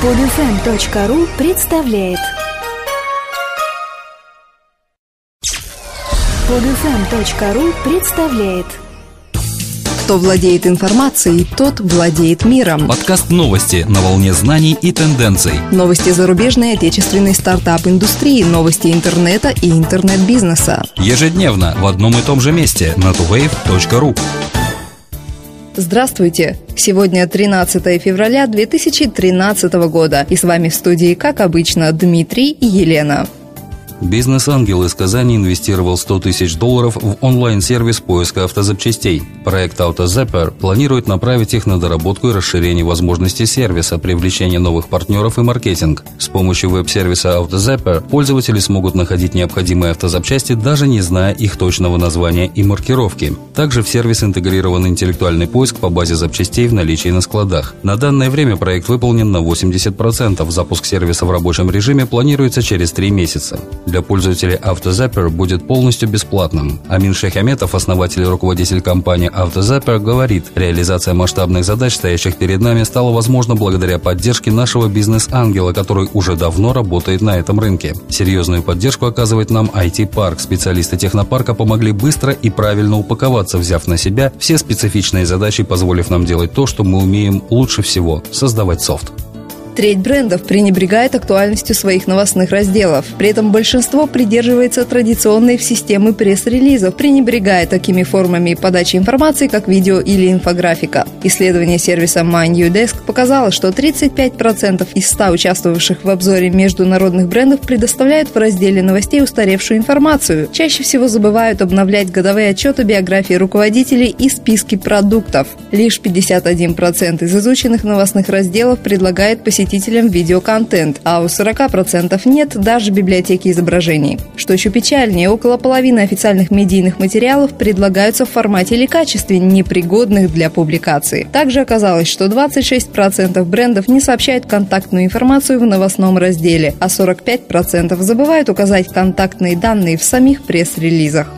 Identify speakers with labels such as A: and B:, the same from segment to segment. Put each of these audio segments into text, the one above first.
A: Подфм.ру представляет Подфм.ру представляет
B: Кто владеет информацией, тот владеет миром.
C: Подкаст новости на волне знаний и тенденций.
B: Новости зарубежной и отечественной стартап-индустрии, новости интернета и интернет-бизнеса.
C: Ежедневно в одном и том же месте на tuwave.ru.
B: Здравствуйте! Сегодня 13 февраля 2013 года, и с вами в студии, как обычно, Дмитрий и Елена.
C: Бизнес-ангел из Казани инвестировал 100 тысяч долларов в онлайн-сервис поиска автозапчастей. Проект AutoZapper планирует направить их на доработку и расширение возможностей сервиса, привлечение новых партнеров и маркетинг. С помощью веб-сервиса AutoZapper пользователи смогут находить необходимые автозапчасти, даже не зная их точного названия и маркировки. Также в сервис интегрирован интеллектуальный поиск по базе запчастей в наличии на складах. На данное время проект выполнен на 80%. Запуск сервиса в рабочем режиме планируется через три месяца для пользователей AutoZapper будет полностью бесплатным. Амин Шехаметов, основатель и руководитель компании AutoZapper, говорит, реализация масштабных задач, стоящих перед нами, стала возможна благодаря поддержке нашего бизнес-ангела, который уже давно работает на этом рынке. Серьезную поддержку оказывает нам IT-парк. Специалисты технопарка помогли быстро и правильно упаковаться, взяв на себя все специфичные задачи, позволив нам делать то, что мы умеем лучше всего – создавать софт.
B: Треть брендов пренебрегает актуальностью своих новостных разделов. При этом большинство придерживается традиционной системы пресс-релизов, пренебрегая такими формами подачи информации, как видео или инфографика. Исследование сервиса MyNewDesk показало, что 35% из 100 участвовавших в обзоре международных брендов предоставляют в разделе новостей устаревшую информацию. Чаще всего забывают обновлять годовые отчеты биографии руководителей и списки продуктов. Лишь 51% из изученных новостных разделов предлагает посетить посетителям видеоконтент, а у 40% нет даже библиотеки изображений. Что еще печальнее, около половины официальных медийных материалов предлагаются в формате или качестве, непригодных для публикации. Также оказалось, что 26% брендов не сообщают контактную информацию в новостном разделе, а 45% забывают указать контактные данные в самих пресс-релизах.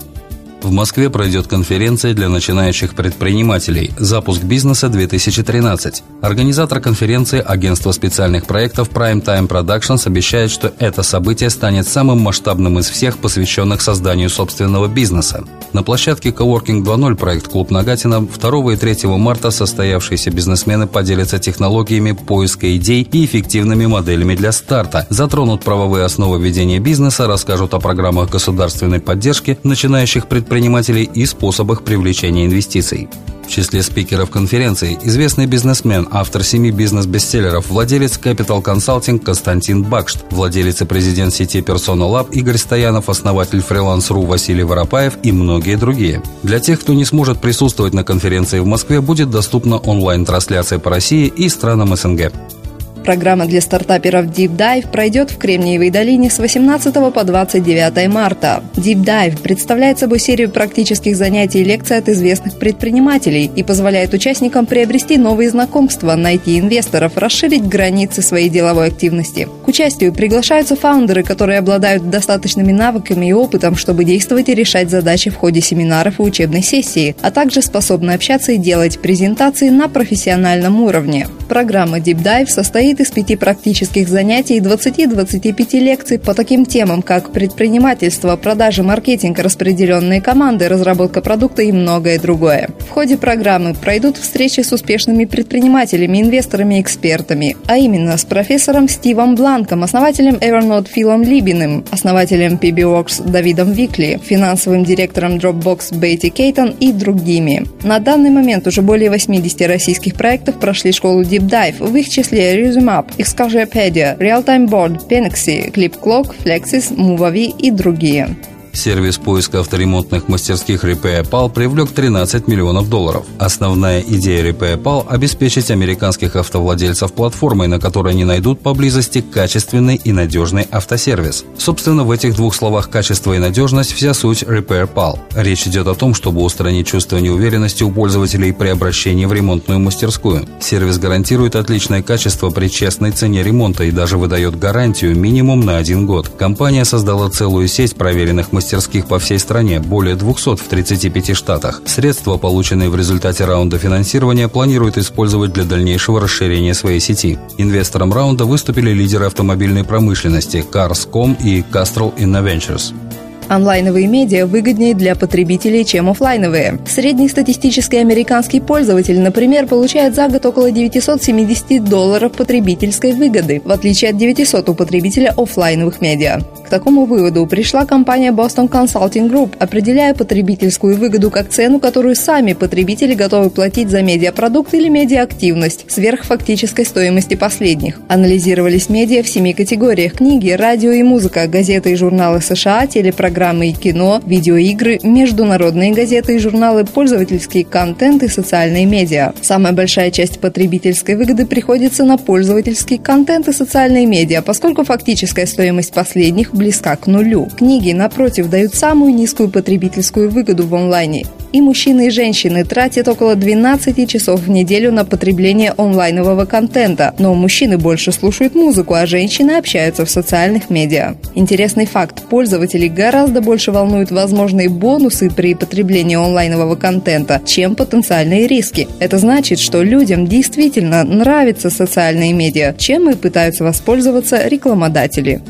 C: В Москве пройдет конференция для начинающих предпринимателей «Запуск бизнеса 2013». Организатор конференции агентство специальных проектов Prime Time Productions обещает, что это событие станет самым масштабным из всех, посвященных созданию собственного бизнеса. На площадке Coworking 2.0 проект «Клуб Нагатина» 2 и 3 марта состоявшиеся бизнесмены поделятся технологиями поиска идей и эффективными моделями для старта, затронут правовые основы ведения бизнеса, расскажут о программах государственной поддержки начинающих предпринимателей и способах привлечения инвестиций. В числе спикеров конференции известный бизнесмен, автор семи бизнес-бестселлеров, владелец Capital Consulting Константин Бакшт, владелец и президент сети Persona Lab Игорь Стоянов, основатель фриланс.ру Василий Воропаев и многие другие. Для тех, кто не сможет присутствовать на конференции в Москве, будет доступна онлайн-трансляция по России и странам СНГ.
B: Программа для стартаперов Deep Dive пройдет в Кремниевой долине с 18 по 29 марта. Deep Dive представляет собой серию практических занятий и лекций от известных предпринимателей и позволяет участникам приобрести новые знакомства, найти инвесторов, расширить границы своей деловой активности. К участию приглашаются фаундеры, которые обладают достаточными навыками и опытом, чтобы действовать и решать задачи в ходе семинаров и учебной сессии, а также способны общаться и делать презентации на профессиональном уровне. Программа Deep Dive состоит из пяти практических занятий и 20-25 лекций по таким темам, как предпринимательство, продажи, маркетинг, распределенные команды, разработка продукта и многое другое. В ходе программы пройдут встречи с успешными предпринимателями, инвесторами и экспертами, а именно с профессором Стивом Бланком, основателем Evernote Филом Либиным, основателем PBWorks Давидом Викли, финансовым директором Dropbox Бейти Кейтон и другими. На данный момент уже более 80 российских проектов прошли школу Deep Dive, в их числе Map, Excalibur, Realtime Board, Penexy, Clip Clock, Flexis, Movavi и другие.
C: Сервис поиска авторемонтных мастерских RepairPal привлек 13 миллионов долларов. Основная идея RepairPal – обеспечить американских автовладельцев платформой, на которой они найдут поблизости качественный и надежный автосервис. Собственно, в этих двух словах «качество» и «надежность» вся суть RepairPal. Речь идет о том, чтобы устранить чувство неуверенности у пользователей при обращении в ремонтную мастерскую. Сервис гарантирует отличное качество при честной цене ремонта и даже выдает гарантию минимум на один год. Компания создала целую сеть проверенных мастерских мастерских по всей стране, более 200 в 35 штатах. Средства, полученные в результате раунда финансирования, планируют использовать для дальнейшего расширения своей сети. Инвестором раунда выступили лидеры автомобильной промышленности Cars.com и Castrol Innoventures.
B: Онлайновые медиа выгоднее для потребителей, чем офлайновые. Средний статистический американский пользователь, например, получает за год около 970 долларов потребительской выгоды, в отличие от 900 у потребителя офлайновых медиа. К такому выводу пришла компания Boston Consulting Group, определяя потребительскую выгоду как цену, которую сами потребители готовы платить за медиапродукт или медиаактивность, сверх фактической стоимости последних. Анализировались медиа в семи категориях – книги, радио и музыка, газеты и журналы США, телепрограммы и кино, видеоигры, международные газеты и журналы, пользовательский контент и социальные медиа. Самая большая часть потребительской выгоды приходится на пользовательский контент и социальные медиа, поскольку фактическая стоимость последних близка к нулю. Книги, напротив, дают самую низкую потребительскую выгоду в онлайне. И мужчины и женщины тратят около 12 часов в неделю на потребление онлайнового контента, но мужчины больше слушают музыку, а женщины общаются в социальных медиа. Интересный факт. Пользователей гораздо больше волнуют возможные бонусы при потреблении онлайнового контента, чем потенциальные риски. Это значит, что людям действительно нравятся социальные медиа, чем и пытаются воспользоваться рекламодатели.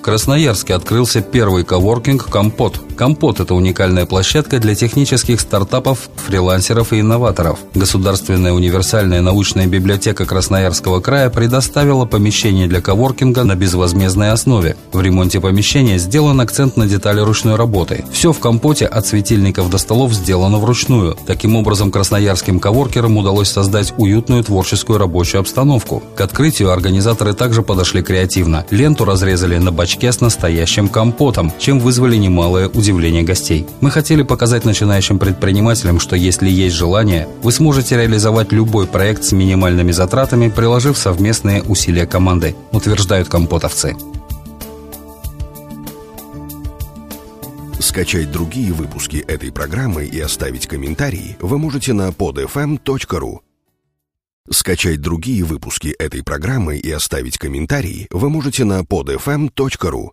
C: В Красноярске открылся первый коворкинг «Компот». «Компот» – это уникальная площадка для технических стартапов, фрилансеров и инноваторов. Государственная универсальная научная библиотека Красноярского края предоставила помещение для коворкинга на безвозмездной основе. В ремонте помещения сделан акцент на детали ручной работы. Все в «Компоте» от светильников до столов сделано вручную. Таким образом, красноярским коворкерам удалось создать уютную творческую рабочую обстановку. К открытию организаторы также подошли креативно. Ленту разрезали на бачке с настоящим компотом, чем вызвали немалое удивление гостей. Мы хотели показать начинающим предпринимателям, что если есть желание, вы сможете реализовать любой проект с минимальными затратами, приложив совместные усилия команды, утверждают компотовцы.
D: Скачать другие выпуски этой программы и оставить комментарии вы можете на podfm.ru. Скачать другие выпуски этой программы и оставить комментарии вы можете на podfm.ru.